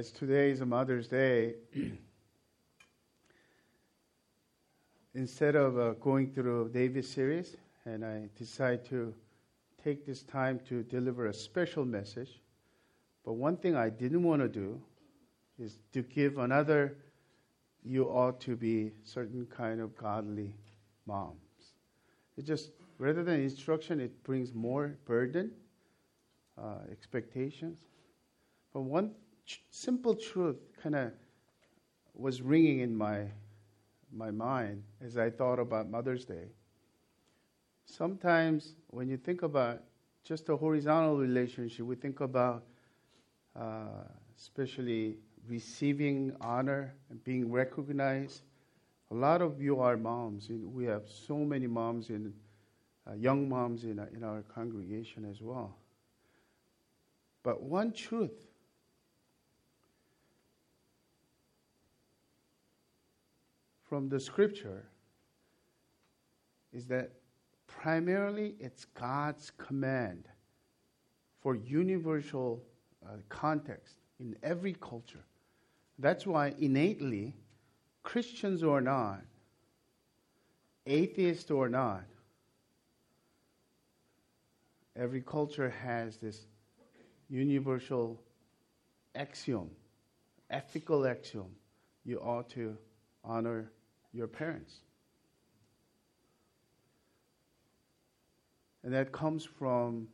as today is a Mother's Day, instead of uh, going through David's series, and I decide to take this time to deliver a special message. But one thing I didn't want to do is to give another you ought to be certain kind of godly moms. It just rather than instruction, it brings more burden, uh, expectations. But one simple truth kind of was ringing in my my mind as I thought about Mother's Day. Sometimes when you think about just a horizontal relationship, we think about uh, especially receiving honor and being recognized. A lot of you are moms. We have so many moms and uh, young moms in, in our congregation as well. But one truth from the scripture is that primarily it's God's command for universal uh, context in every culture. That's why innately, Christians or not, atheist or not, every culture has this universal axiom, ethical axiom. You ought to honor your parents. And that comes from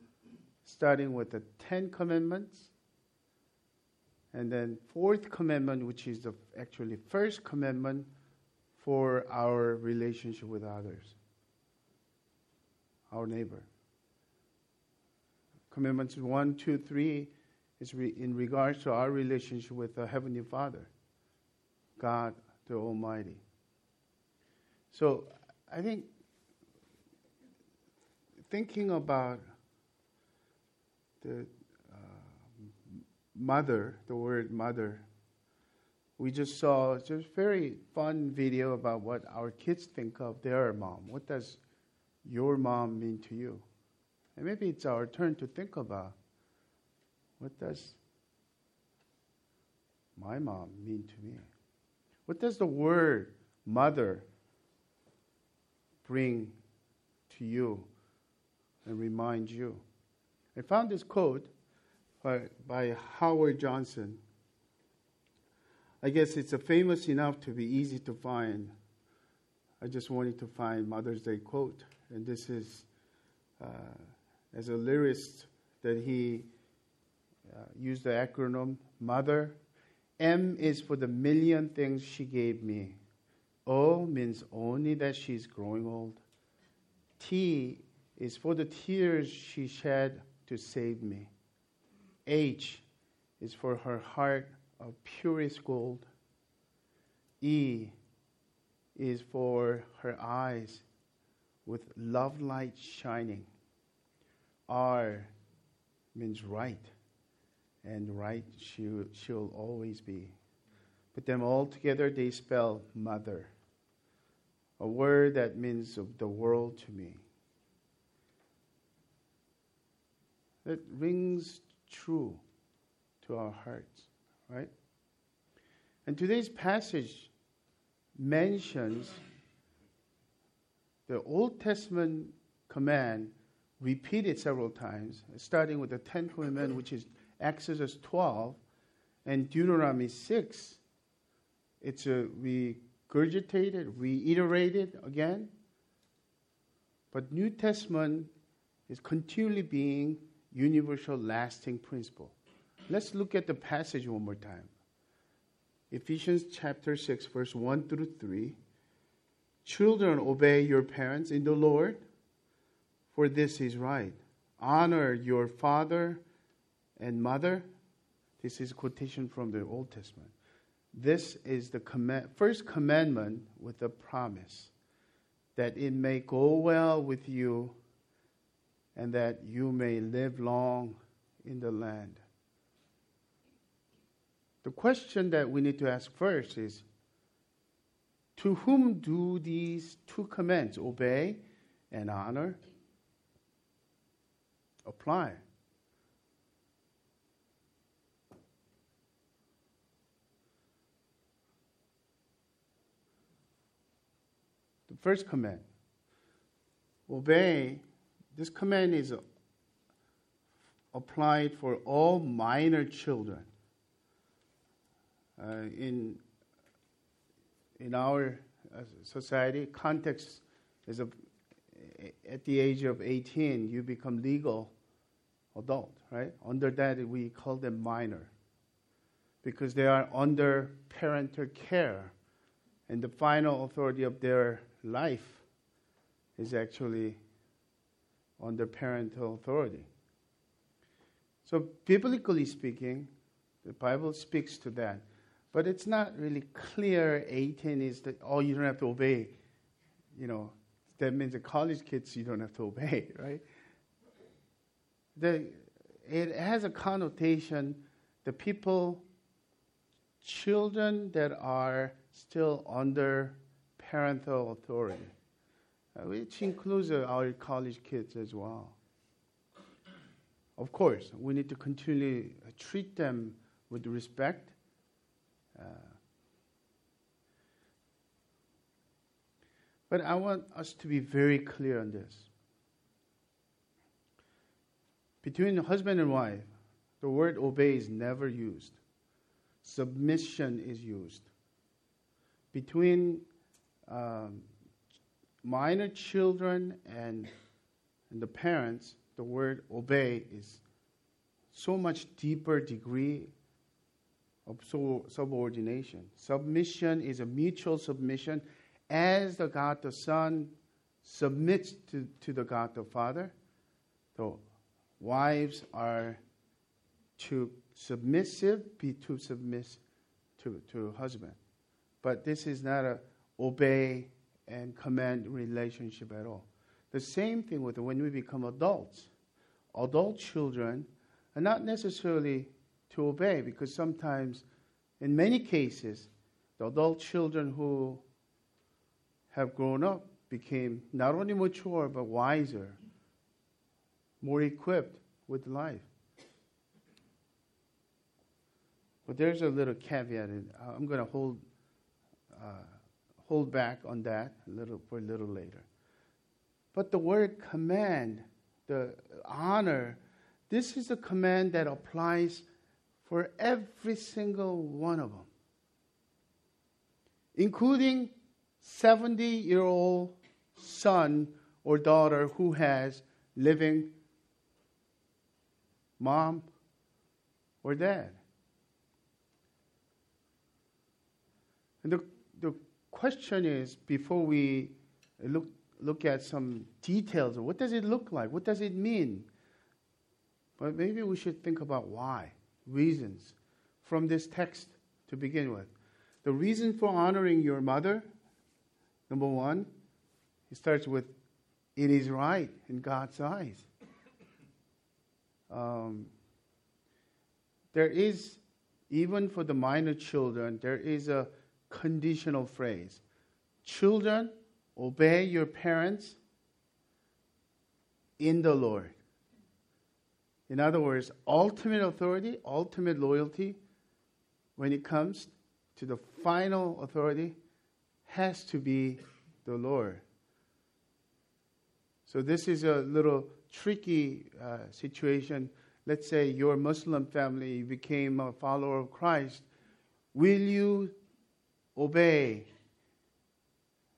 starting with the Ten Commandments, and then fourth commandment, which is the actually first commandment for our relationship with others, our neighbor. Commandments one, two, three is re- in regards to our relationship with the Heavenly Father, God the Almighty. So I think thinking about the uh, mother, the word mother, we just saw just a very fun video about what our kids think of their mom. What does your mom mean to you? And maybe it's our turn to think about what does my mom mean to me? What does the word mother bring to you and remind you? I found this quote by, by Howard Johnson. I guess it's famous enough to be easy to find. I just wanted to find Mother's Day quote, and this is uh, as a lyricist that he uh, used the acronym Mother. M is for the million things she gave me. O means only that she's growing old. T is for the tears she shed to save me. H is for her heart of purest gold. E is for her eyes with love light shining. R means right, and right she, she'll always be. Put them all together, they spell mother, a word that means of the world to me. That rings true to our hearts, right? And today's passage mentions the Old Testament command repeated several times, starting with the Ten Commandments, which is Exodus 12 and Deuteronomy 6. It's a regurgitated, reiterated again. But New Testament is continually being universal, lasting principle. Let's look at the passage one more time. Ephesians chapter 6, verse 1 through 3. Children, obey your parents in the Lord, for this is right. Honor your father and mother. This is quotation from the Old Testament. This is the command, first commandment with a promise that it may go well with you and that you may live long in the land. The question that we need to ask first is To whom do these two commands, obey and honor, apply? First command. Obey. This command is applied for all minor children. Uh, in in our uh, society, context is a, at the age of 18, you become legal adult, right? Under that, we call them minor because they are under parental care, and the final authority of their life is actually under parental authority. So, biblically speaking, the Bible speaks to that. But it's not really clear 18 is that, oh, you don't have to obey. You know, that means the college kids you don't have to obey, right? The, it has a connotation, the people, children that are still under parental authority, uh, which includes uh, our college kids as well. Of course, we need to continually treat them with respect uh, but I want us to be very clear on this. Between husband and wife, the word obey is never used. Submission is used. Between um, minor children and, and the parents, the word obey is so much deeper degree of subordination. Submission is a mutual submission as the God the Son submits to, to the God the Father. The wives are to submissive, be to submiss to, to husband. But this is not a obey and command relationship at all. The same thing with when we become adults. Adult children are not necessarily to obey because sometimes, in many cases, the adult children who have grown up became not only mature but wiser, more equipped with life. But there's a little caveat, and I'm going to hold uh, hold back on that a little for a little later. But the word command, the honor, this is a command that applies for every single one of them, including 70 year old son or daughter who has living mom or dad. And the, question is before we look, look at some details what does it look like? What does it mean? But maybe we should think about why reasons from this text to begin with. The reason for honoring your mother, number one, it starts with it is right in God's eyes. Um, there is, even for the minor children, there is a conditional phrase. Children, obey your parents in the Lord. In other words, ultimate authority, ultimate loyalty, when it comes to the final authority, has to be the Lord. So, this is a little tricky uh, situation. Let's say your Muslim family became a follower of Christ. Will you obey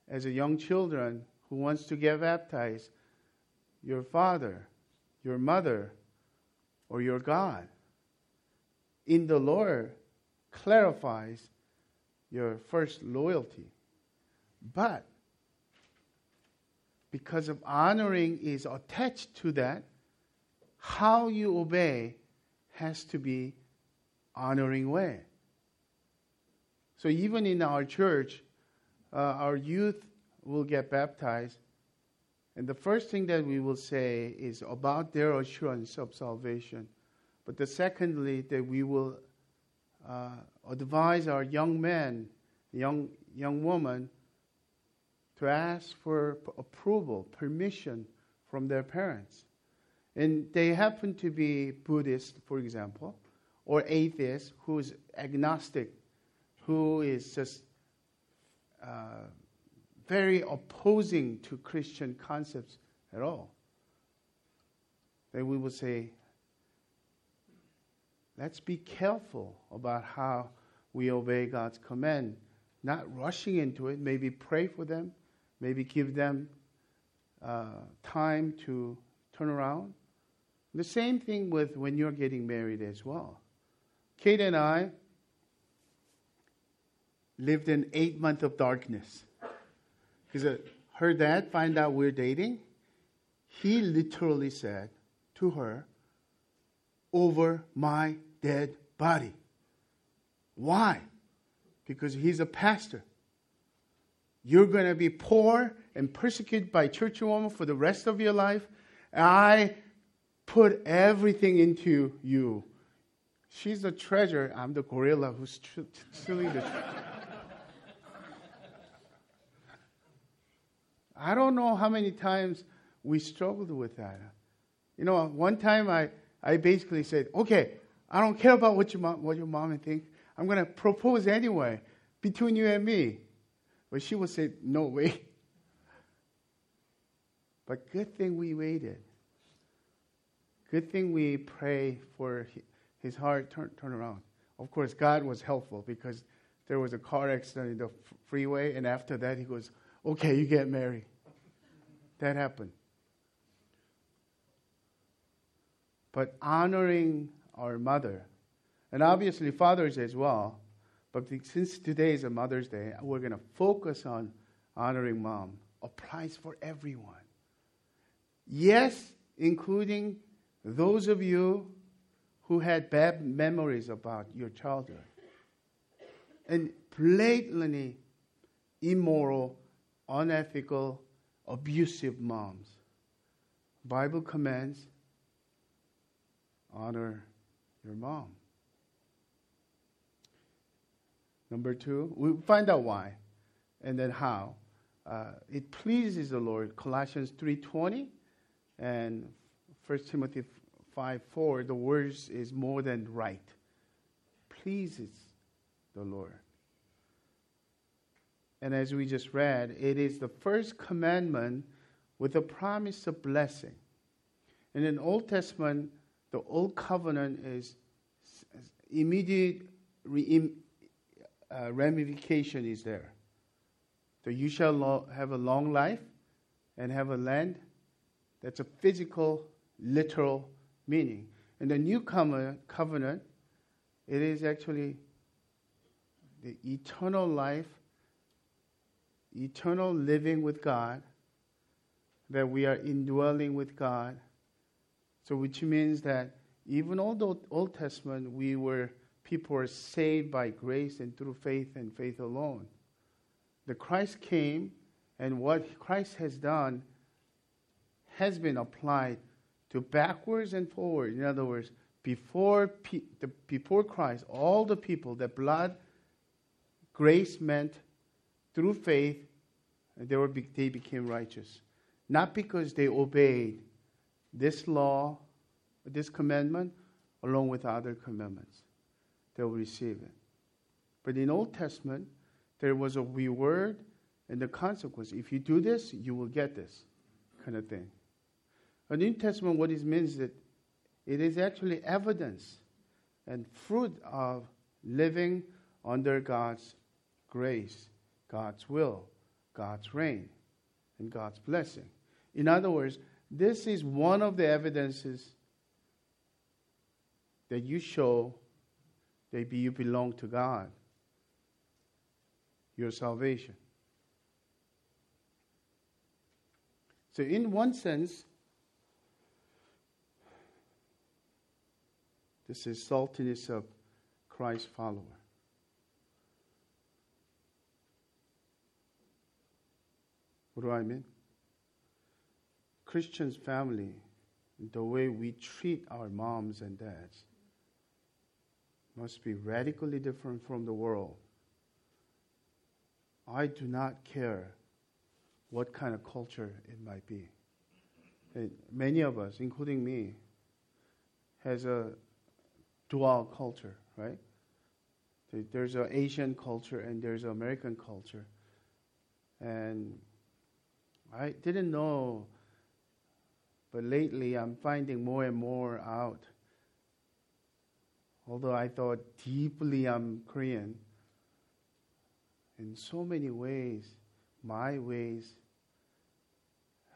as a young children who wants to get baptized your father, your mother, or your God. In the Lord clarifies your first loyalty. But because of honoring is attached to that, how you obey has to be honoring way. So even in our church, uh, our youth will get baptized and the first thing that we will say is about their assurance of salvation. But the secondly, that we will uh, advise our young men, young, young women, to ask for approval, permission from their parents. And they happen to be Buddhist, for example, or atheist who's agnostic, who is just uh, very opposing to Christian concepts at all, then we would say, let's be careful about how we obey God's command, not rushing into it. Maybe pray for them, maybe give them uh, time to turn around. The same thing with when you're getting married as well. Kate and I lived in eight months of darkness. Because her dad find out we're dating, he literally said to her, over my dead body. Why? Because he's a pastor. You're going to be poor and persecuted by church women for the rest of your life. I put everything into you. She's the treasure. I'm the gorilla who's stealing the treasure. I don't know how many times we struggled with that. You know, one time I, I basically said, okay, I don't care about what your mom, what your mom think. I'm going to propose anyway between you and me. But she would say, no way. But good thing we waited. Good thing we pray for his heart turn, turn around. Of course, God was helpful because there was a car accident in the freeway, and after that, he goes, Okay, you get married. That happened. But honoring our mother, and obviously fathers as well, but since today is a Mother's Day, we're going to focus on honoring mom. Applies for everyone. Yes, including those of you who had bad memories about your childhood and blatantly immoral unethical, abusive moms. Bible commands honor your mom. Number two, we find out why, and then how. Uh, it pleases the Lord. Colossians three twenty, and 1 Timothy five four. The words is more than right. Pleases the Lord. And as we just read, it is the first commandment with a promise of blessing. And in Old Testament, the Old Covenant is immediate re- uh, ramification is there. So you shall lo- have a long life and have a land. That's a physical, literal meaning. In the new covenant, it is actually the eternal life eternal living with God, that we are indwelling with God. So, which means that even although Old Testament, we were people were saved by grace and through faith and faith alone. The Christ came, and what Christ has done has been applied to backwards and forward. In other words, before, the, before Christ, all the people, that blood, grace meant through faith they, were, they became righteous. Not because they obeyed this law, this commandment, along with other commandments. They will receive it. But in Old Testament, there was a reward and the consequence. If you do this, you will get this kind of thing. In New Testament, what it means is that it is actually evidence and fruit of living under God's grace, God's will, God's reign and God's blessing. In other words, this is one of the evidences that you show that you belong to God, your salvation. So, in one sense, this is saltiness of Christ's follower. What do I mean? Christians family, the way we treat our moms and dads must be radically different from the world. I do not care what kind of culture it might be. And many of us, including me, has a dual culture, right? There's an Asian culture and there's an American culture. And I didn't know, but lately I'm finding more and more out. Although I thought deeply I'm Korean, in so many ways, my ways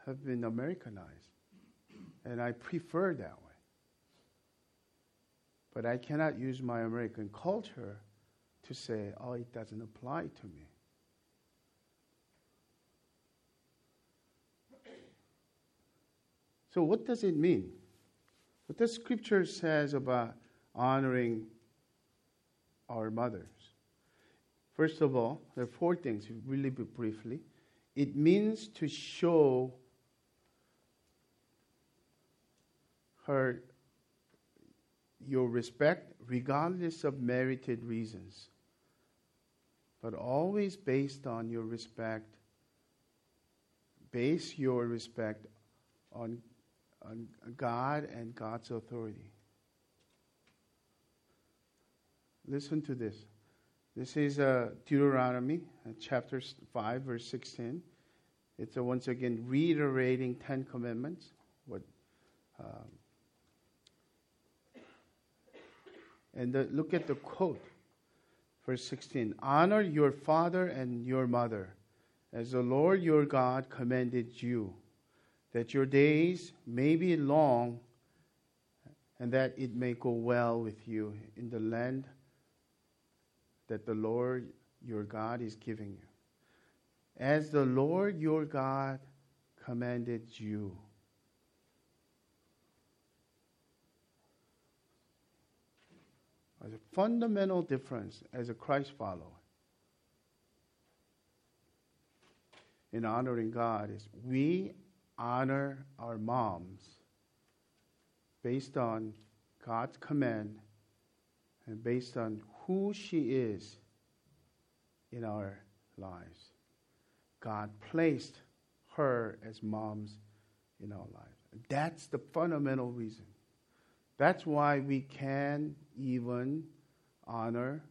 have been Americanized. And I prefer that way. But I cannot use my American culture to say, oh, it doesn't apply to me. So, what does it mean? What the scripture says about honoring our mothers? First of all, there are four things, really briefly. It means to show her your respect regardless of merited reasons, but always based on your respect. Base your respect on, on God and God's authority. Listen to this. This is uh, Deuteronomy, uh, chapter 5, verse 16. It's uh, once again reiterating Ten Commandments. What, um, and the, look at the quote, verse 16 Honor your father and your mother, as the Lord your God commanded you, that your days may be long and that it may go well with you in the land that the Lord your God is giving you. As the Lord your God commanded you. There's a fundamental difference as a Christ follower in honoring God is we honor our moms based on God's command and based on who she is in our lives. God placed her as moms in our lives. That's the fundamental reason. That's why we can even honor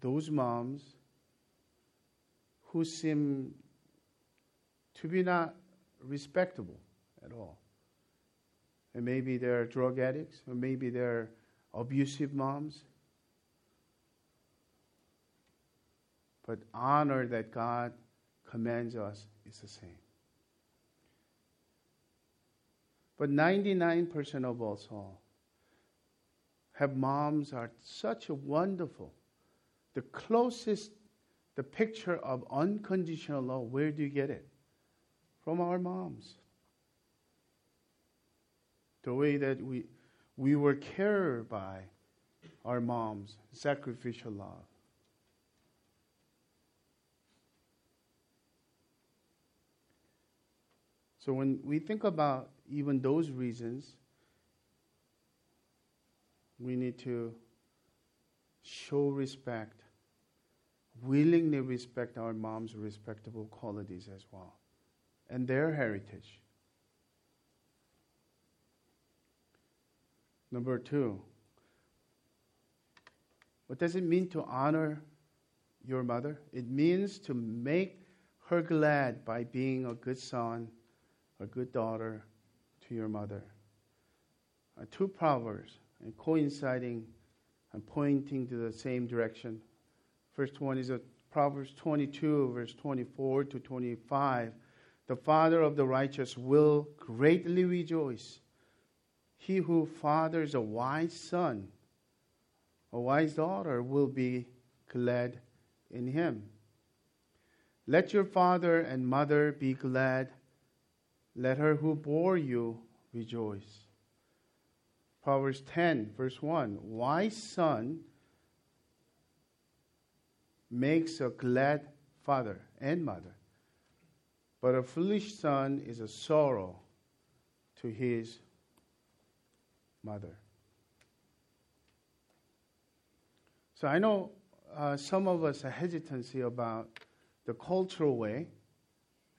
those moms who seem to be not respectable at all. And maybe they're drug addicts, or maybe they're abusive moms. But honor that God commands us is the same. But 99% of us all have moms are such a wonderful, the closest, the picture of unconditional love. Where do you get it? From our moms. The way that we, we were cared by our moms, sacrificial love. So when we think about even those reasons, we need to show respect, willingly respect our mom's respectable qualities as well, and their heritage. Number two, what does it mean to honor your mother? It means to make her glad by being a good son a good daughter to your mother. Uh, two proverbs and coinciding and pointing to the same direction. First one is a Proverbs 22, verse 24 to 25. The father of the righteous will greatly rejoice. He who fathers a wise son, a wise daughter, will be glad in him. Let your father and mother be glad let her who bore you rejoice. Proverbs 10, verse 1 Wise son makes a glad father and mother, but a foolish son is a sorrow to his mother. So I know uh, some of us have hesitancy about the cultural way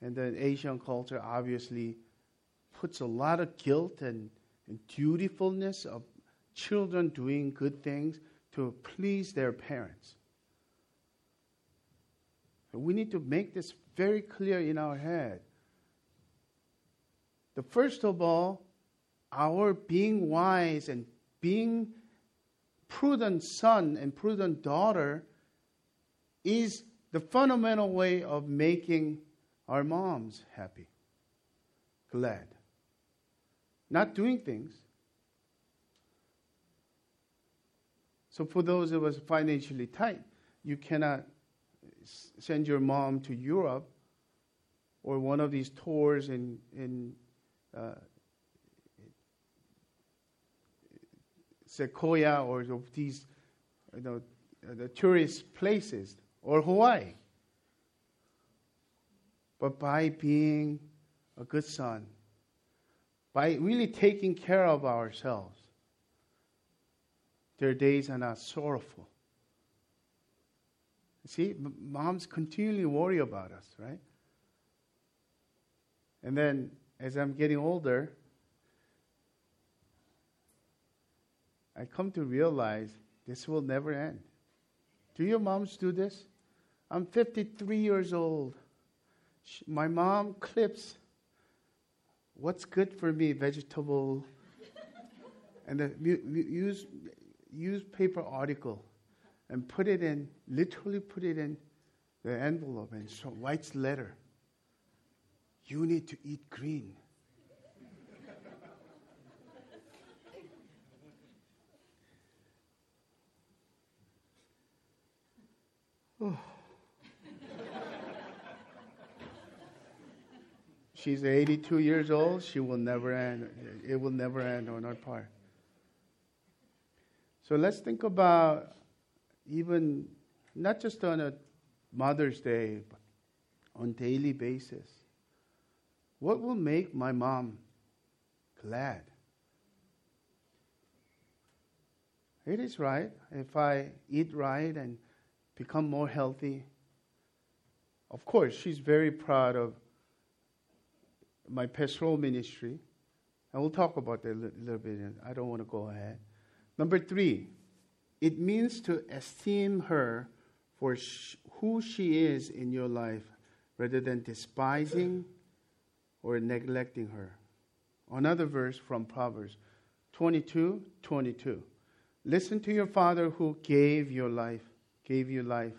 and then Asian culture obviously puts a lot of guilt and, and dutifulness of children doing good things to please their parents. We need to make this very clear in our head. The first of all, our being wise and being prudent son and prudent daughter is the fundamental way of making our moms happy, glad. Not doing things. So, for those of us financially tight, you cannot send your mom to Europe or one of these tours in, in uh, Sequoia or these you know, the tourist places or Hawaii. But by being a good son, by really taking care of ourselves, their days are not sorrowful. See, moms continually worry about us, right? And then as I'm getting older, I come to realize this will never end. Do your moms do this? I'm 53 years old. My mom clips what's good for me, vegetable, and the use use paper article, and put it in, literally put it in the envelope, and so writes letter. You need to eat green. oh. She's 82 years old. She will never end. It will never end on our part. So let's think about even not just on a Mother's Day, but on daily basis. What will make my mom glad? It is right if I eat right and become more healthy. Of course, she's very proud of my pastoral ministry. And we'll talk about that a little bit. I don't want to go ahead. Number three, it means to esteem her for sh- who she is in your life rather than despising or neglecting her. Another verse from Proverbs 22 22. Listen to your father who gave your life, gave you life,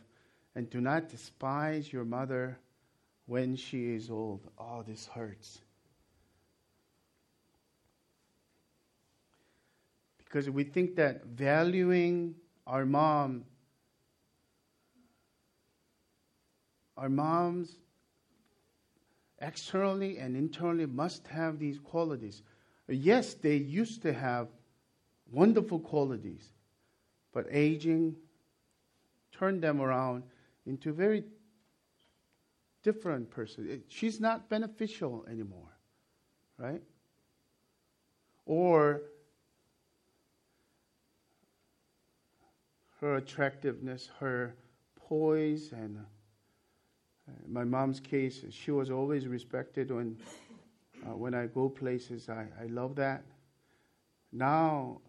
and do not despise your mother when she is old. Oh, this hurts. Because we think that valuing our mom, our moms externally and internally must have these qualities. Yes, they used to have wonderful qualities, but aging turned them around into very different person. She's not beneficial anymore, right? Or her attractiveness, her poise, and uh, my mom's case, she was always respected when, uh, when I go places. I, I love that. Now,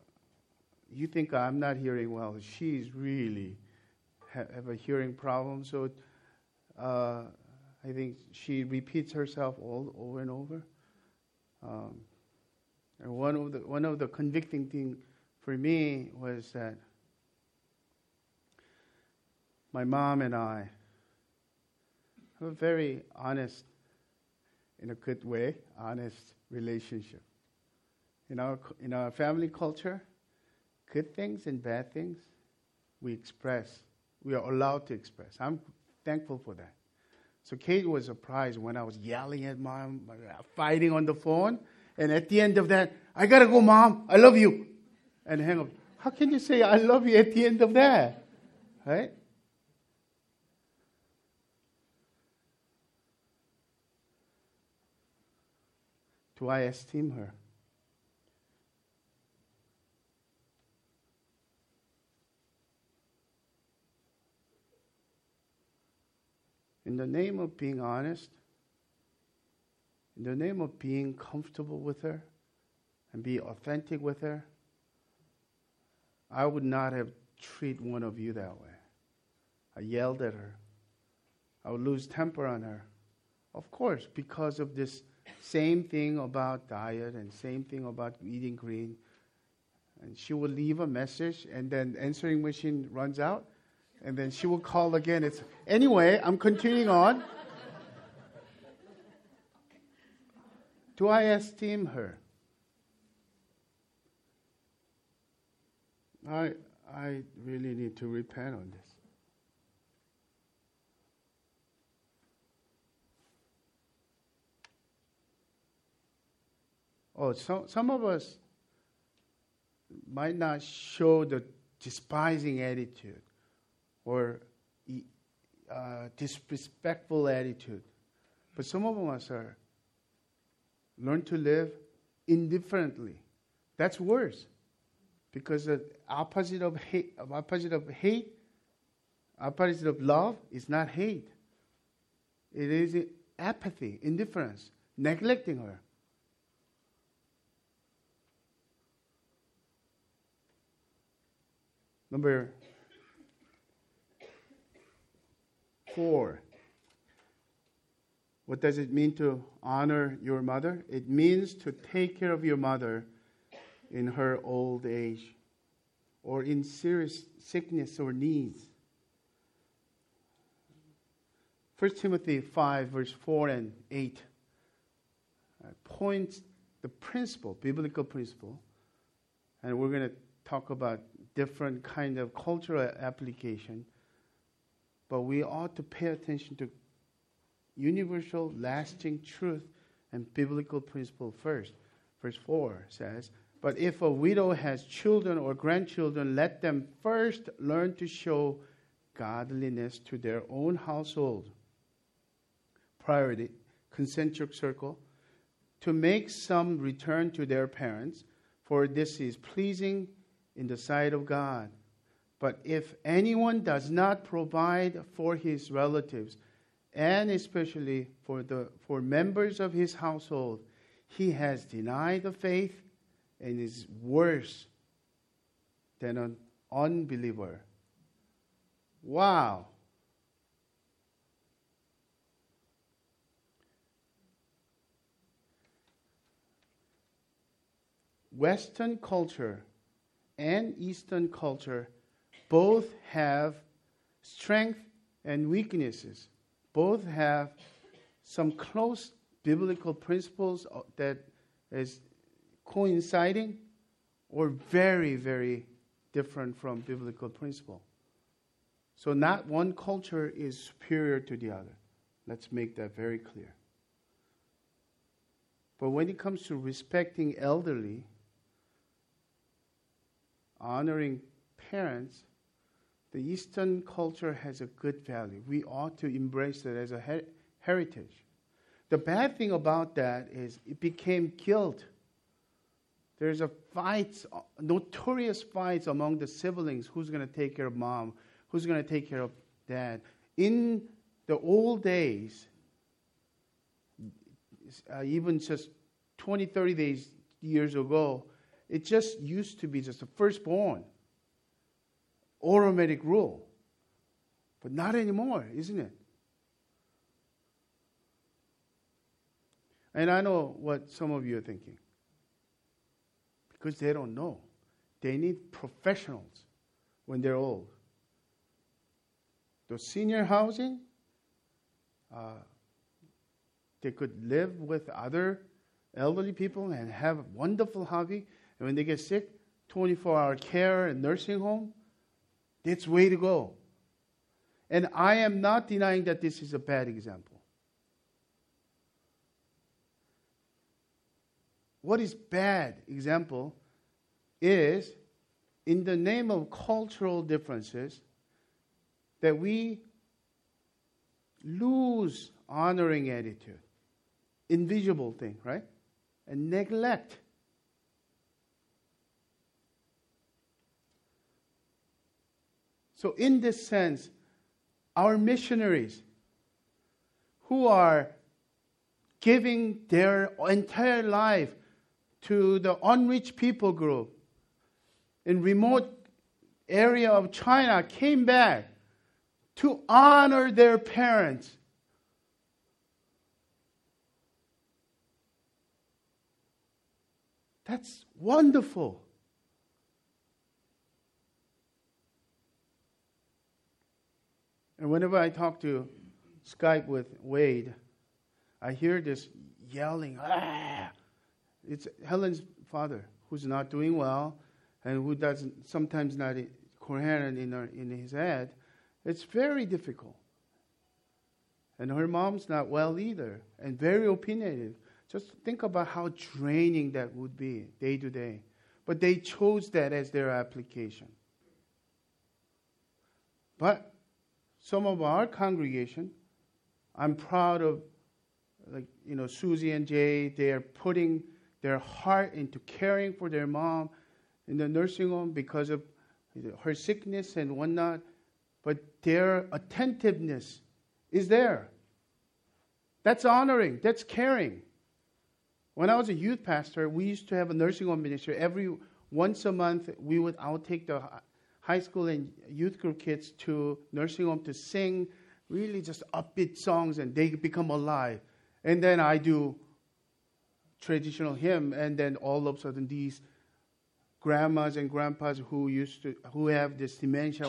you think I'm not hearing well. She's really ha- have a hearing problem, so uh, I think she repeats herself all over and over. Um, and one of the one of the convicting thing for me was that my mom and I have a very honest, in a good way, honest relationship. In our, in our family culture, good things and bad things, we express. We are allowed to express. I'm thankful for that. So Kate was surprised when I was yelling at mom, fighting on the phone, and at the end of that, I gotta go, mom. I love you, and hang up. How can you say I love you at the end of that, right? Do I esteem her? In the name of being honest, in the name of being comfortable with her and be authentic with her, I would not have treated one of you that way. I yelled at her. I would lose temper on her. Of course, because of this same thing about diet and same thing about eating green. And she will leave a message, and then answering machine runs out, and then she will call again. It's anyway. I'm continuing on. Do I esteem her? I I really need to repent on this. Oh, some, some of us might not show the despising attitude or uh, disrespectful attitude, but some of us are learn to live indifferently. That's worse because the opposite of hate, opposite of hate, opposite of love is not hate. It is apathy, indifference, neglecting her. Number four. What does it mean to honor your mother? It means to take care of your mother in her old age or in serious sickness or needs. 1 Timothy 5, verse 4 and 8 uh, points the principle, biblical principle, and we're going to talk about different kind of cultural application, but we ought to pay attention to universal, lasting truth and biblical principle first. Verse 4 says, But if a widow has children or grandchildren, let them first learn to show godliness to their own household. Priority, concentric circle, to make some return to their parents, for this is pleasing in the sight of God. But if anyone does not provide for his relatives, and especially for, the, for members of his household, he has denied the faith and is worse than an unbeliever. Wow. Western culture and Eastern culture both have strength and weaknesses. Both have some close biblical principles that is coinciding or very, very different from biblical principle. So not one culture is superior to the other. Let's make that very clear. But when it comes to respecting elderly, honoring parents, the Eastern culture has a good value. We ought to embrace it as a her- heritage. The bad thing about that is it became guilt. There's a fight, notorious fights among the siblings. Who's going to take care of mom? Who's going to take care of dad? In the old days, uh, even just 20, 30 days, years ago, it just used to be just a firstborn automatic rule. But not anymore, isn't it? And I know what some of you are thinking. Because they don't know. They need professionals when they're old. The senior housing, uh, they could live with other elderly people and have a wonderful hobby and when they get sick, 24 hour care and nursing home, that's way to go. And I am not denying that this is a bad example. What is bad example is in the name of cultural differences that we lose honoring attitude, invisible thing, right? And neglect So, in this sense, our missionaries who are giving their entire life to the unreached people group in remote area of China came back to honor their parents. That's wonderful. And whenever I talk to Skype with Wade, I hear this yelling. Ah! It's Helen's father who's not doing well and who doesn't sometimes not coherent in, her, in his head. It's very difficult. And her mom's not well either and very opinionated. Just think about how draining that would be day to day. But they chose that as their application. But some of our congregation, I'm proud of, like, you know, Susie and Jay, they are putting their heart into caring for their mom in the nursing home because of her sickness and whatnot. But their attentiveness is there. That's honoring, that's caring. When I was a youth pastor, we used to have a nursing home ministry. Every once a month, we would I would take the high school and youth group kids to nursing home to sing really just upbeat songs, and they become alive. And then I do traditional hymn, and then all of a sudden these grandmas and grandpas who used to who have this dementia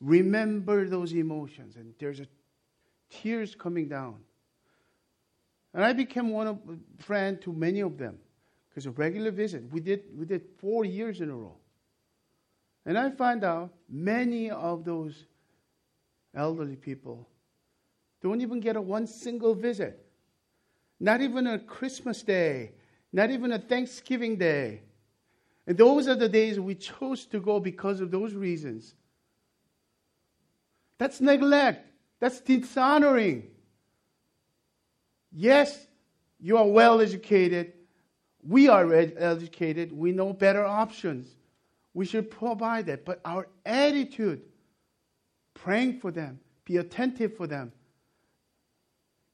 remember those emotions, and there's tears coming down. And I became one of friend to many of them because a regular visit. We did we did four years in a row. And I find out many of those elderly people don't even get a one single visit. Not even a Christmas day, not even a Thanksgiving day. And those are the days we chose to go because of those reasons. That's neglect. That's dishonoring. Yes, you are well educated. We are educated. We know better options. We should provide that. But our attitude, praying for them, be attentive for them,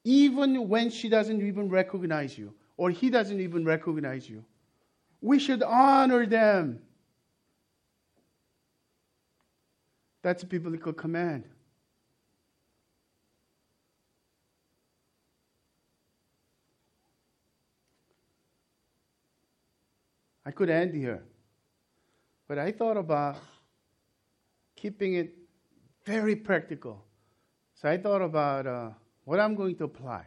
even when she doesn't even recognize you or he doesn't even recognize you, we should honor them. That's a biblical command. I could end here. But I thought about keeping it very practical. So I thought about uh, what I'm going to apply.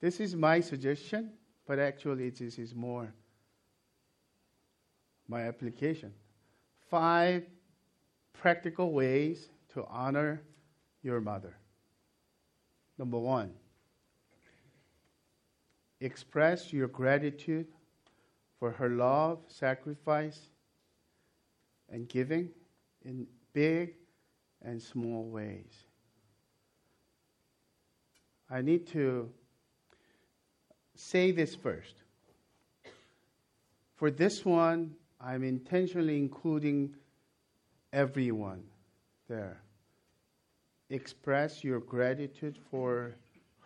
This is my suggestion, but actually, this is more my application. Five practical ways to honor your mother. Number one, express your gratitude for her love, sacrifice, and giving in big and small ways. I need to say this first. For this one, I'm intentionally including everyone there. Express your gratitude for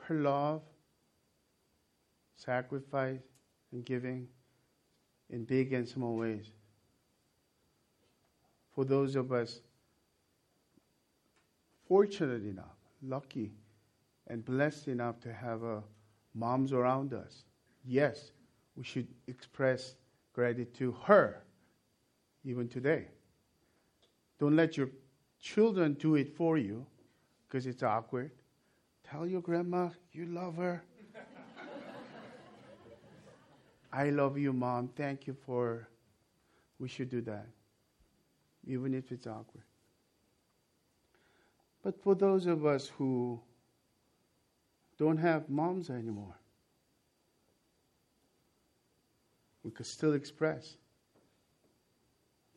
her love, sacrifice, and giving in big and small ways. For those of us fortunate enough, lucky, and blessed enough to have uh, moms around us, yes, we should express gratitude to her even today. Don't let your children do it for you because it's awkward. Tell your grandma you love her. I love you, mom. Thank you for. We should do that, even if it's awkward. But for those of us who don't have moms anymore, we could still express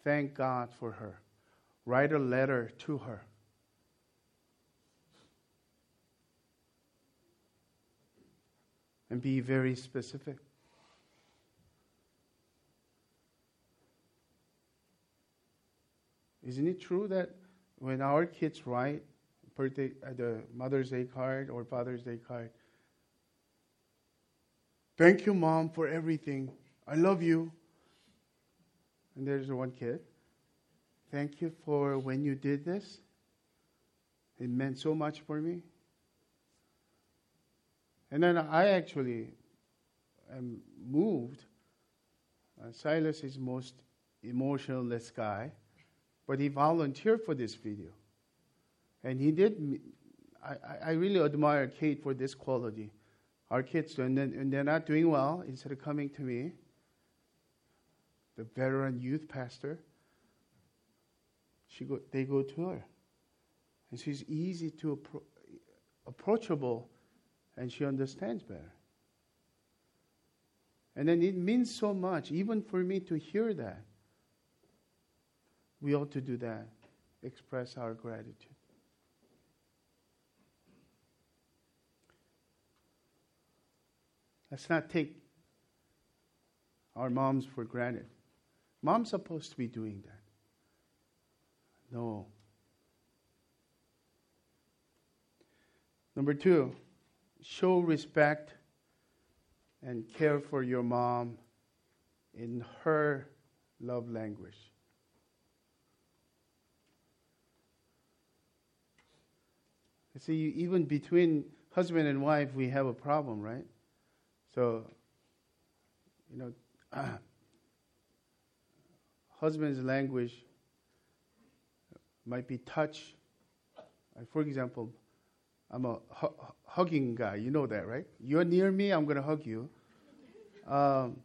thank God for her. Write a letter to her. And be very specific. Isn't it true that when our kids write birthday, uh, the Mother's Day card or Father's Day card, thank you, mom, for everything. I love you. And there's one kid. Thank you for when you did this. It meant so much for me. And then I actually am moved. Uh, Silas is most emotionless guy, but he volunteered for this video. And he did. I, I really admire Kate for this quality. Our kids, and then when they're not doing well, instead of coming to me, the veteran youth pastor, she go, they go to her. And she's easy to appro- approachable and she understands better. And then it means so much, even for me to hear that. We ought to do that, express our gratitude. Let's not take our moms for granted. Mom's supposed to be doing that. No. Number two, show respect and care for your mom in her love language. See, even between husband and wife, we have a problem, right? So, you know, husband's language might be touch. for example, I'm a hu- hugging guy. You know that, right? You're near me, I'm going to hug you. Um,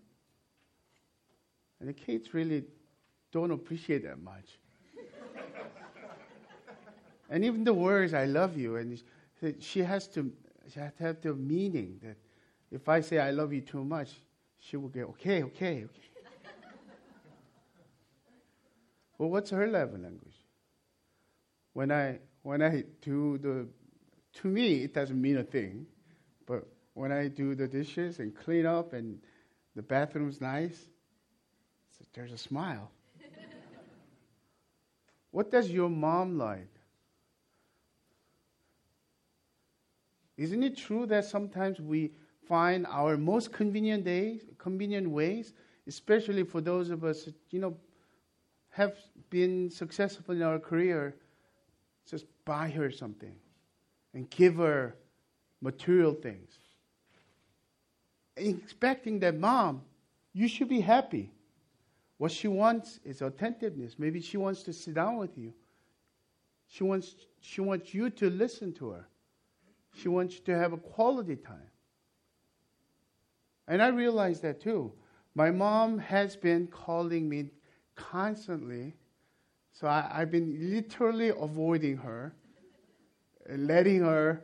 and the kids really don't appreciate that much. And even the words "I love you," and she has to, she has to have the meaning that if I say I love you too much, she will get okay, okay, okay. well, what's her love language? When I when I do the to me, it doesn't mean a thing. But when I do the dishes and clean up and the bathroom's nice, there's a smile. what does your mom like? Isn't it true that sometimes we find our most convenient days, convenient ways, especially for those of us, you know, have been successful in our career, just buy her something and give her material things. Expecting that mom, you should be happy. What she wants is attentiveness. Maybe she wants to sit down with you. She wants, she wants you to listen to her. She wants you to have a quality time. And I realize that too. My mom has been calling me constantly, so I, have been literally avoiding her letting her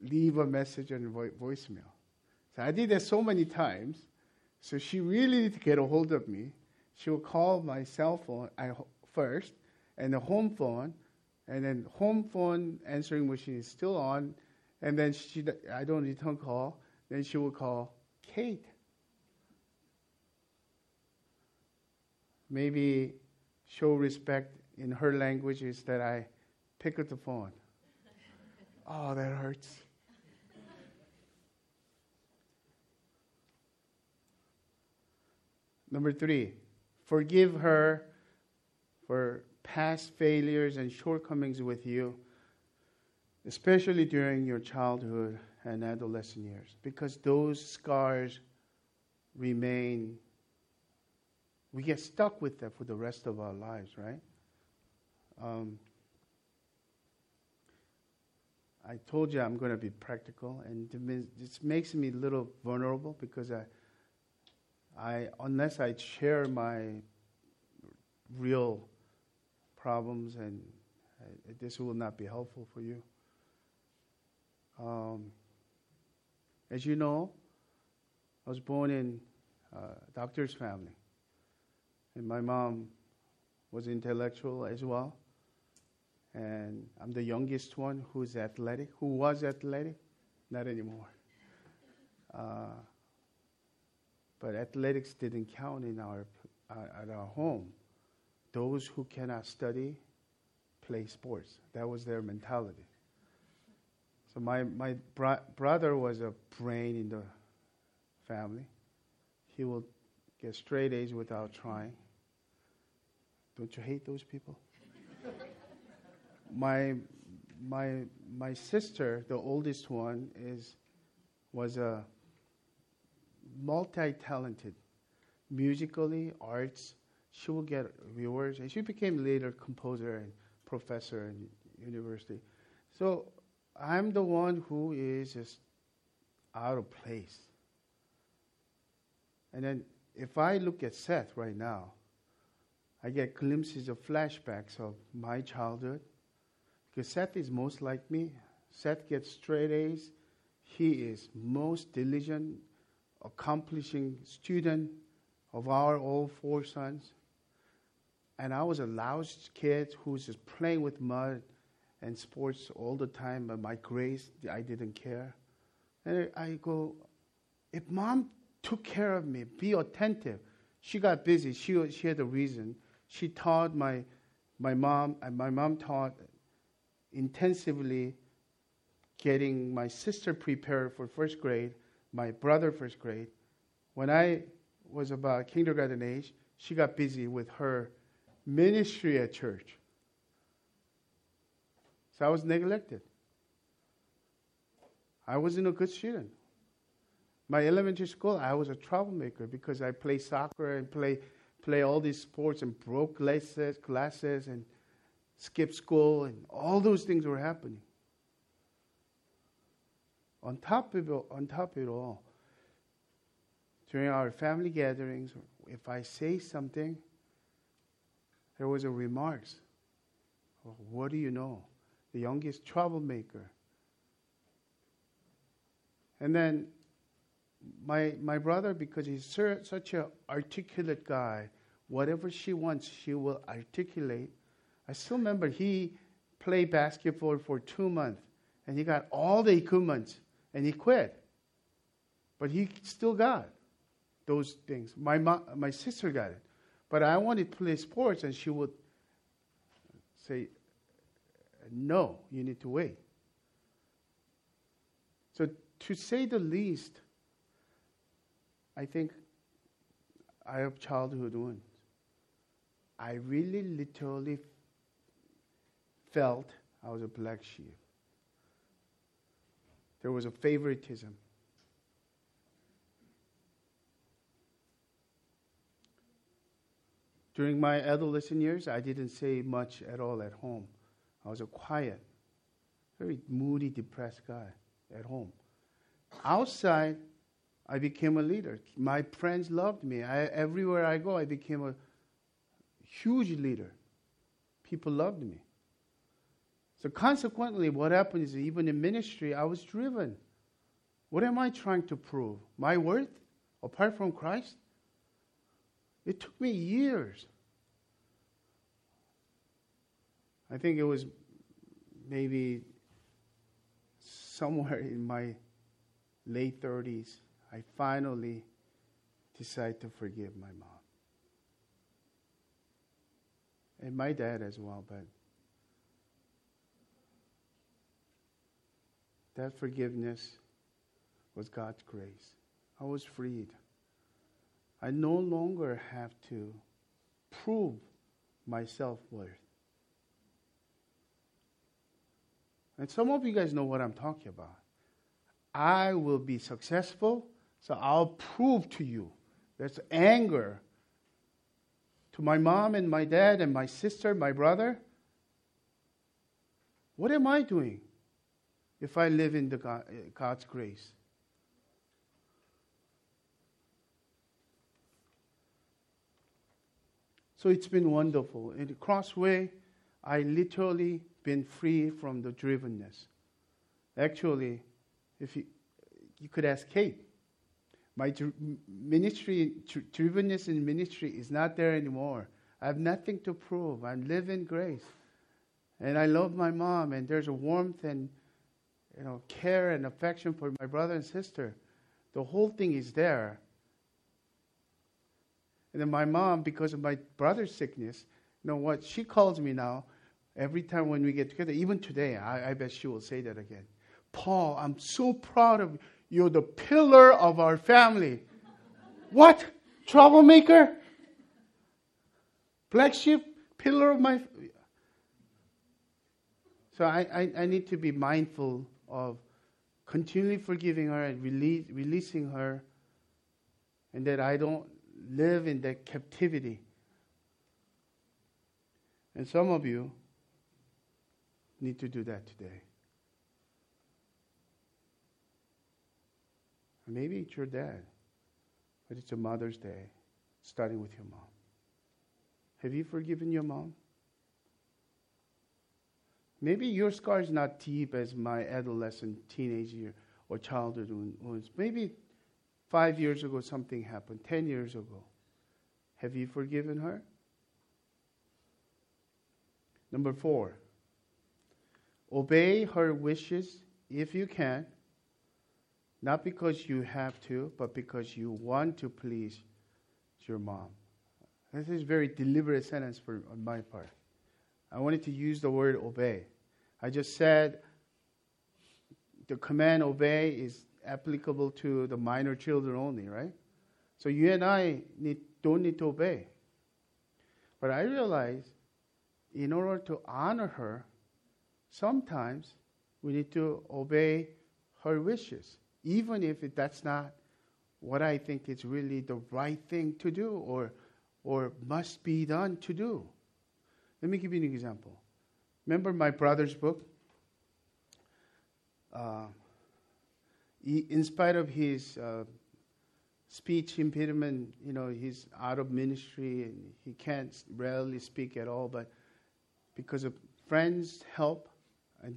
leave a message on vo- voicemail. So I did that so many times. So she really needed to get a hold of me. She would call my cell phone first, and the home phone, and then home phone answering machine is still on, and then she I don't return call. Then she will call Kate. Maybe show respect in her language is that I pick up the phone. Oh, that hurts. Number three, forgive her for past failures and shortcomings with you, especially during your childhood and adolescent years, because those scars remain. We get stuck with them for the rest of our lives, right? Um, I told you I'm going to be practical, and this makes me a little vulnerable because I, I unless I share my real problems, and uh, this will not be helpful for you. Um, as you know, I was born in a doctor's family, and my mom was intellectual as well and I'm the youngest one who's athletic, who was athletic, not anymore. Uh, but athletics didn't count in our uh, at our home. Those who cannot study play sports. That was their mentality. So my my bro- brother was a brain in the family. He will get straight A's without trying. Don't you hate those people? my my my sister, the oldest one, is was a multi-talented, musically, arts. She will get viewers, and she became later composer and professor in university. So I'm the one who is just out of place. And then if I look at Seth right now, I get glimpses of flashbacks of my childhood. Because Seth is most like me. Seth gets straight A's. He is most diligent, accomplishing student of our all four sons. And I was a loud kid who was just playing with mud and sports all the time, but my grades, I didn't care. And I go, if mom took care of me, be attentive. She got busy. She, she had a reason. She taught my, my mom, and my mom taught intensively getting my sister prepared for first grade, my brother first grade. When I was about kindergarten age, she got busy with her ministry at church. So I was neglected. I wasn't a good student. My elementary school, I was a troublemaker because I played soccer and play play all these sports and broke glasses, classes and skipped school and all those things were happening. On top of it, on top of it all, during our family gatherings, if I say something, there was a remarks. What do you know? The youngest troublemaker. And then my my brother, because he's such an articulate guy, whatever she wants, she will articulate. I still remember he played basketball for two months, and he got all the equipment, and he quit. But he still got those things. My mom, my sister got it, but I wanted to play sports, and she would say, "No, you need to wait." So, to say the least, I think I have childhood wounds. I really literally felt I was a black sheep. There was a favoritism. During my adolescent years, I didn't say much at all at home. I was a quiet, very moody, depressed guy at home. Outside, I became a leader. My friends loved me. I, everywhere I go, I became a huge leader. People loved me. So, consequently, what happened is even in ministry, I was driven. What am I trying to prove? My worth apart from Christ? It took me years. I think it was maybe somewhere in my late 30s, I finally decided to forgive my mom. And my dad as well, but that forgiveness was God's grace. I was freed. I no longer have to prove my self worth. And some of you guys know what I'm talking about. I will be successful, so I'll prove to you. There's anger to my mom and my dad and my sister, my brother. What am I doing if I live in the God, eh, God's grace? So it's been wonderful. In the crossway, I literally been free from the drivenness. Actually, if you, you could ask Kate, my ministry, drivenness in ministry is not there anymore. I have nothing to prove. I live in grace. And I love my mom, and there's a warmth and you know, care and affection for my brother and sister. The whole thing is there. And then my mom, because of my brother's sickness, you know what? She calls me now every time when we get together. Even today, I, I bet she will say that again. Paul, I'm so proud of you. You're the pillar of our family. What? Troublemaker? Black sheep? Pillar of my. So I, I, I need to be mindful of continually forgiving her and release, releasing her, and that I don't live in that captivity. And some of you need to do that today. Maybe it's your dad, but it's a Mother's Day, starting with your mom. Have you forgiven your mom? Maybe your scar is not deep as my adolescent, teenage or childhood wounds. Maybe five years ago something happened, ten years ago. Have you forgiven her? Number four, obey her wishes if you can, not because you have to, but because you want to please your mom. This is a very deliberate sentence for, on my part. I wanted to use the word obey. I just said the command obey is applicable to the minor children only, right? So you and I need, don't need to obey. But I realize in order to honor her, sometimes we need to obey her wishes, even if that's not what I think is really the right thing to do or, or must be done to do. Let me give you an example. Remember my brother's book? Uh, he, in spite of his uh, speech impediment, you know, he's out of ministry and he can't rarely speak at all, but because of friends' help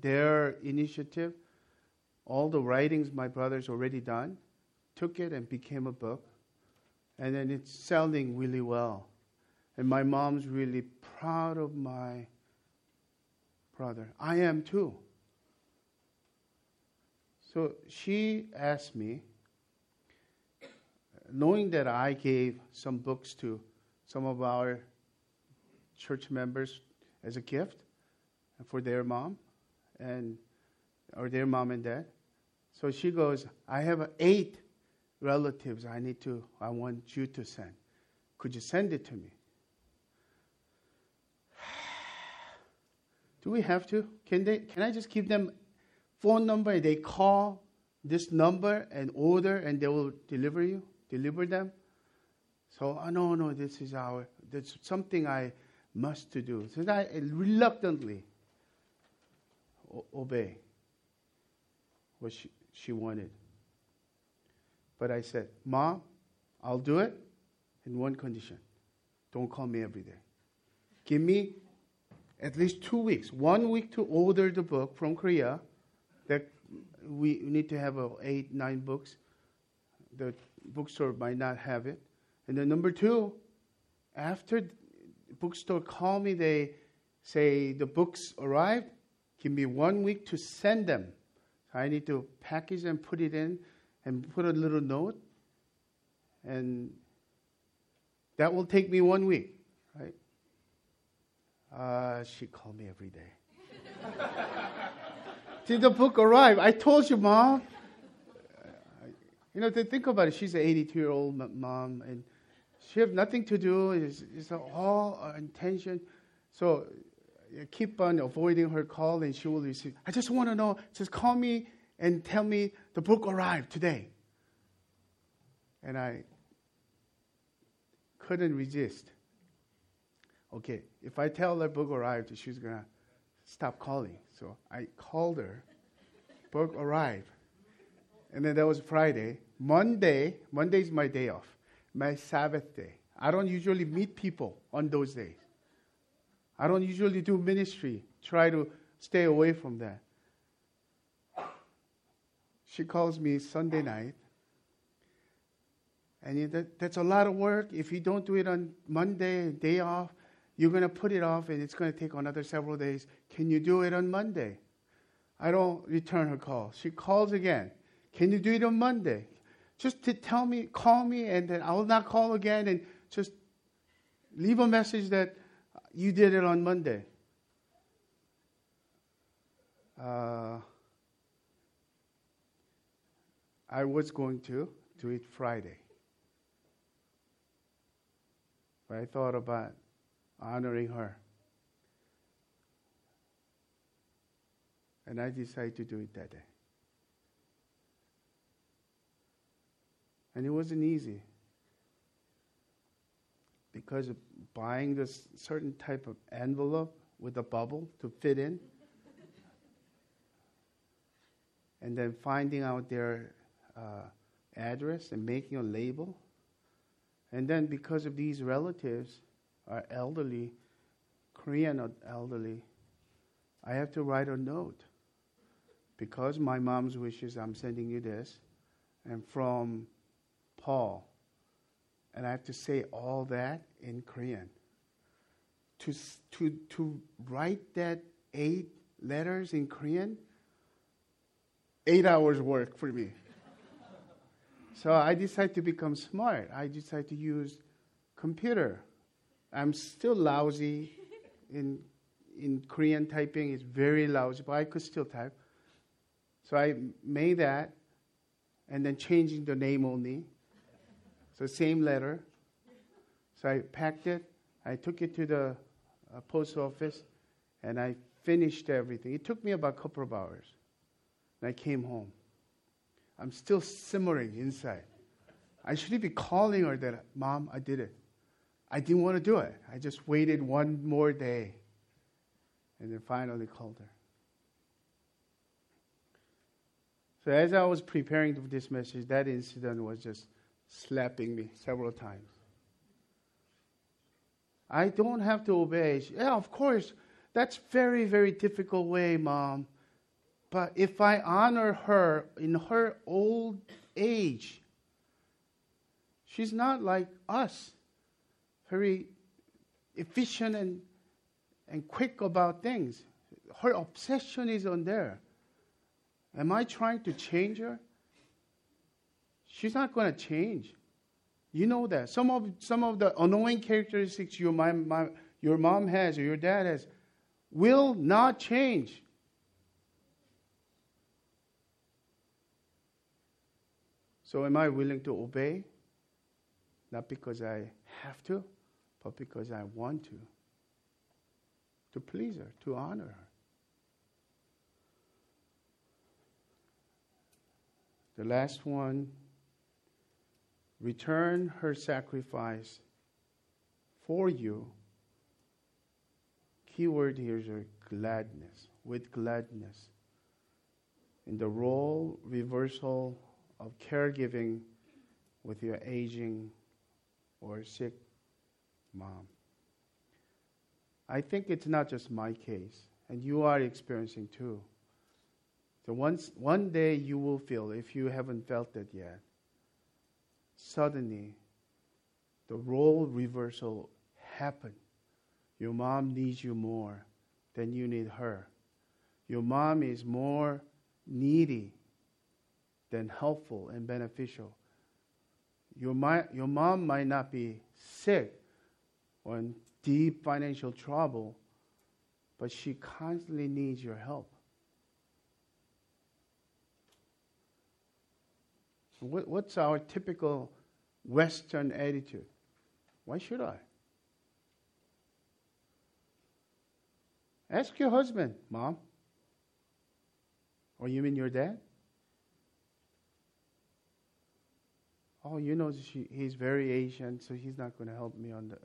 their initiative, all the writings my brother's already done, took it and became a book. And then it's selling really well. And my mom's really proud of my brother. I am too. So she asked me, knowing that I gave some books to some of our church members as a gift for their mom and or their mom and dad. So she goes, I have eight relatives I need to I want you to send. Could you send it to me? Do we have to? Can they can I just give them phone number they call this number and order and they will deliver you? Deliver them? So oh, no, no, this is our that's something I must to do. So I reluctantly obey what she, she wanted. But I said, Mom, I'll do it in one condition. Don't call me every day. Give me at least two weeks. One week to order the book from Korea. That we need to have eight, nine books. The bookstore might not have it. And then number two, after bookstore call me, they say the books arrived. Give me one week to send them. I need to package and put it in and put a little note. And that will take me one week, right? Uh, she called me every day. Did the book arrive? I told you, mom. You know, to think about it, she's an 82 year old mom, and she have nothing to do. It's, it's all intention. So keep on avoiding her call, and she will receive. I just want to know. Just call me and tell me the book arrived today. And I couldn't resist. Okay, if I tell her book arrived, she's gonna stop calling. So I called her. Book arrived, and then that was Friday. Monday, Monday is my day off my Sabbath day. I don't usually meet people on those days. I don't usually do ministry. Try to stay away from that. She calls me Sunday night. And that, that's a lot of work. If you don't do it on Monday, day off, you're going to put it off and it's going to take another several days. Can you do it on Monday? I don't return her call. She calls again. Can you do it on Monday? just to tell me, call me, and then I will not call again, and just leave a message that you did it on Monday. Uh, I was going to do it Friday. But I thought about honoring her. And I decided to do it that day. And it wasn't easy because of buying this certain type of envelope with a bubble to fit in. and then finding out their uh, address and making a label. And then because of these relatives are elderly, Korean elderly, I have to write a note. Because my mom's wishes, I'm sending you this. And from Paul. And I have to say all that in Korean. To, to, to write that eight letters in Korean, eight hours work for me. so I decided to become smart. I decided to use computer. I'm still lousy in in Korean typing. It's very lousy, but I could still type. So I made that, and then changing the name only. So same letter. So I packed it. I took it to the uh, post office, and I finished everything. It took me about a couple of hours. And I came home. I'm still simmering inside. I shouldn't be calling her that, Mom, I did it. I didn't want to do it. I just waited one more day and then finally called her. So as I was preparing for this message, that incident was just slapping me several times. I don't have to obey. Yeah, of course. That's very, very difficult way, mom. But if I honor her in her old age, she's not like us, very efficient and, and quick about things. Her obsession is on there. Am I trying to change her? She's not going to change. You know that. Some of, some of the annoying characteristics your mom, my, your mom has or your dad has will not change. So, am I willing to obey? Not because I have to, but because I want to. To please her, to honor her. The last one return her sacrifice for you. Key word here is gladness, with gladness. In the role reversal of caregiving with your aging or sick mom. I think it's not just my case, and you are experiencing too. So once, one day you will feel, if you haven't felt it yet, suddenly the role reversal happened. Your mom needs you more than you need her. Your mom is more needy than helpful and beneficial. Your, your mom might not be sick or in deep financial trouble, but she constantly needs your help. What, what's our typical Western attitude? Why should I? Ask your husband, mom. Or you mean your dad? oh, you know, she, he's very Asian, so he's not going to help me on the.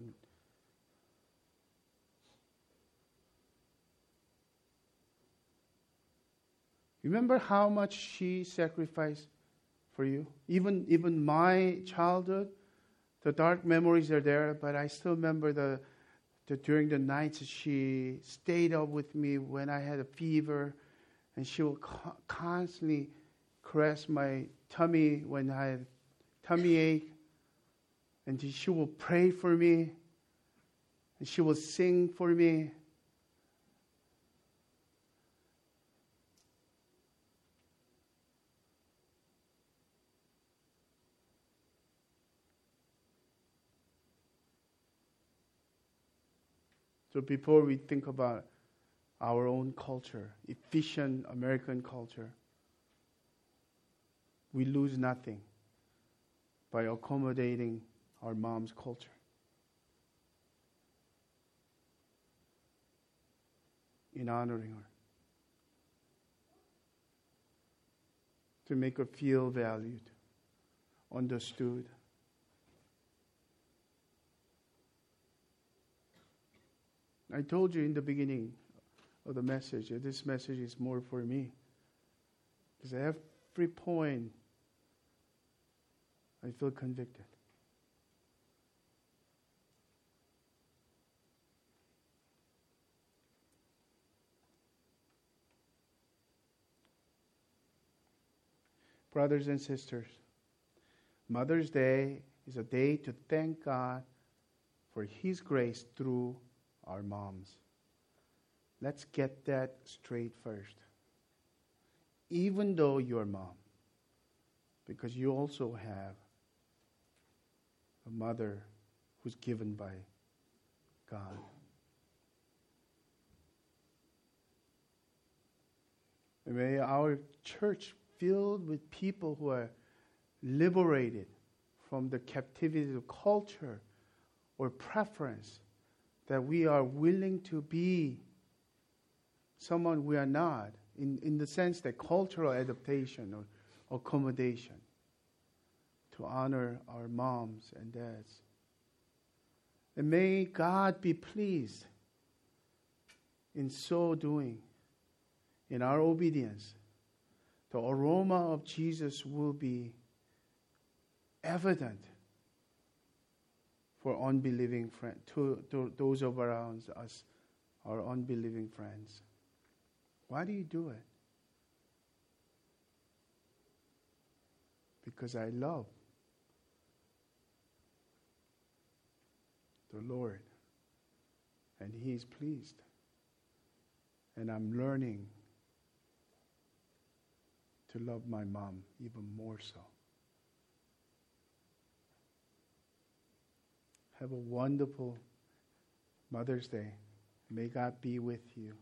Remember how much she sacrificed for you? Even, even my childhood, the dark memories are there, but I still remember the, the during the nights she stayed up with me when I had a fever, and she would co- constantly caress my tummy when I had tummy ache, and she will pray for me, and she will sing for me. So before we think about our own culture, efficient American culture, we lose nothing by accommodating our mom's culture. In honoring her. to make her feel valued, understood. I told you in the beginning of the message that this message is more for me. Because every point I feel convicted. Brothers and sisters, Mother's Day is a day to thank God for His grace through our moms. Let's get that straight first. Even though you're mom, because you also have a mother who's given by God. And may our church filled with people who are liberated from the captivity of culture or preference, that we are willing to be someone we are not, in, in the sense that cultural adaptation or accommodation, to honor our moms and dads. And may God be pleased in so doing, in our obedience the aroma of Jesus will be evident for unbelieving friends, to, to those around us, our unbelieving friends. Why do you do it? Because I love the Lord and He is pleased. And I'm learning to love my mom even more so. Have a wonderful Mother's Day. May God be with you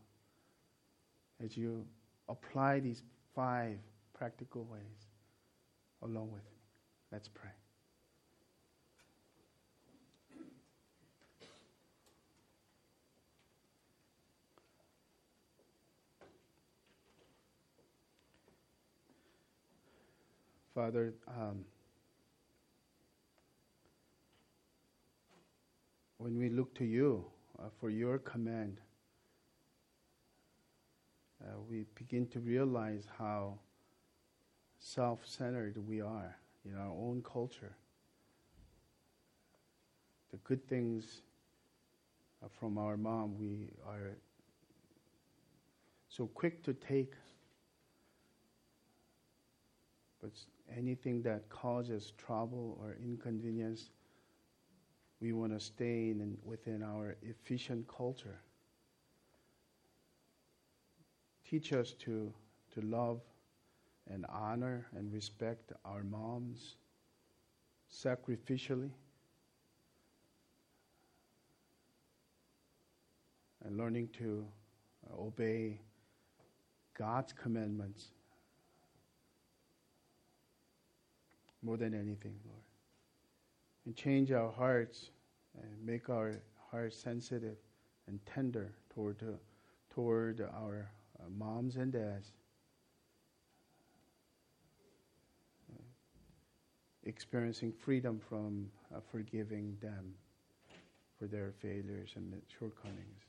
as you apply these five practical ways along with me. Let's pray. Father, um, when we look to you uh, for your command, uh, we begin to realize how self centered we are in our own culture. The good things uh, from our mom, we are so quick to take, but anything that causes trouble or inconvenience, we want to stay in, within our efficient culture. Teach us to, to love and honor and respect our moms sacrificially and learning to uh, obey God's commandments more than anything, Lord. And change our hearts and make our hearts sensitive and tender toward, toward our uh, moms and dads. Experiencing freedom from uh, forgiving them for their failures and shortcomings.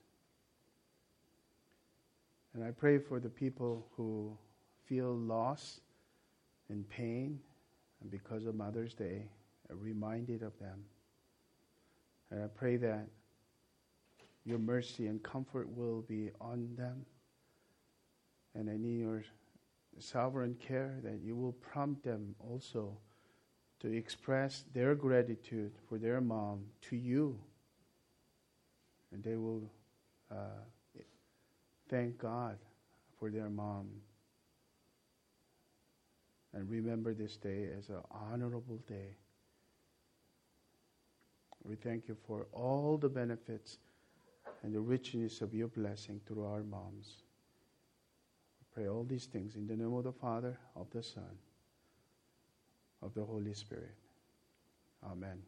And I pray for the people who feel loss and pain because of Mother's Day, reminded of them. And I pray that your mercy and comfort will be on them. And I need your sovereign care that you will prompt them also to express their gratitude for their mom to you. And they will uh, thank God for their mom and remember this day as an honorable day. We thank you for all the benefits and the richness of your blessing through our moms. We pray all these things in the name of the Father, of the Son, of the Holy Spirit. Amen.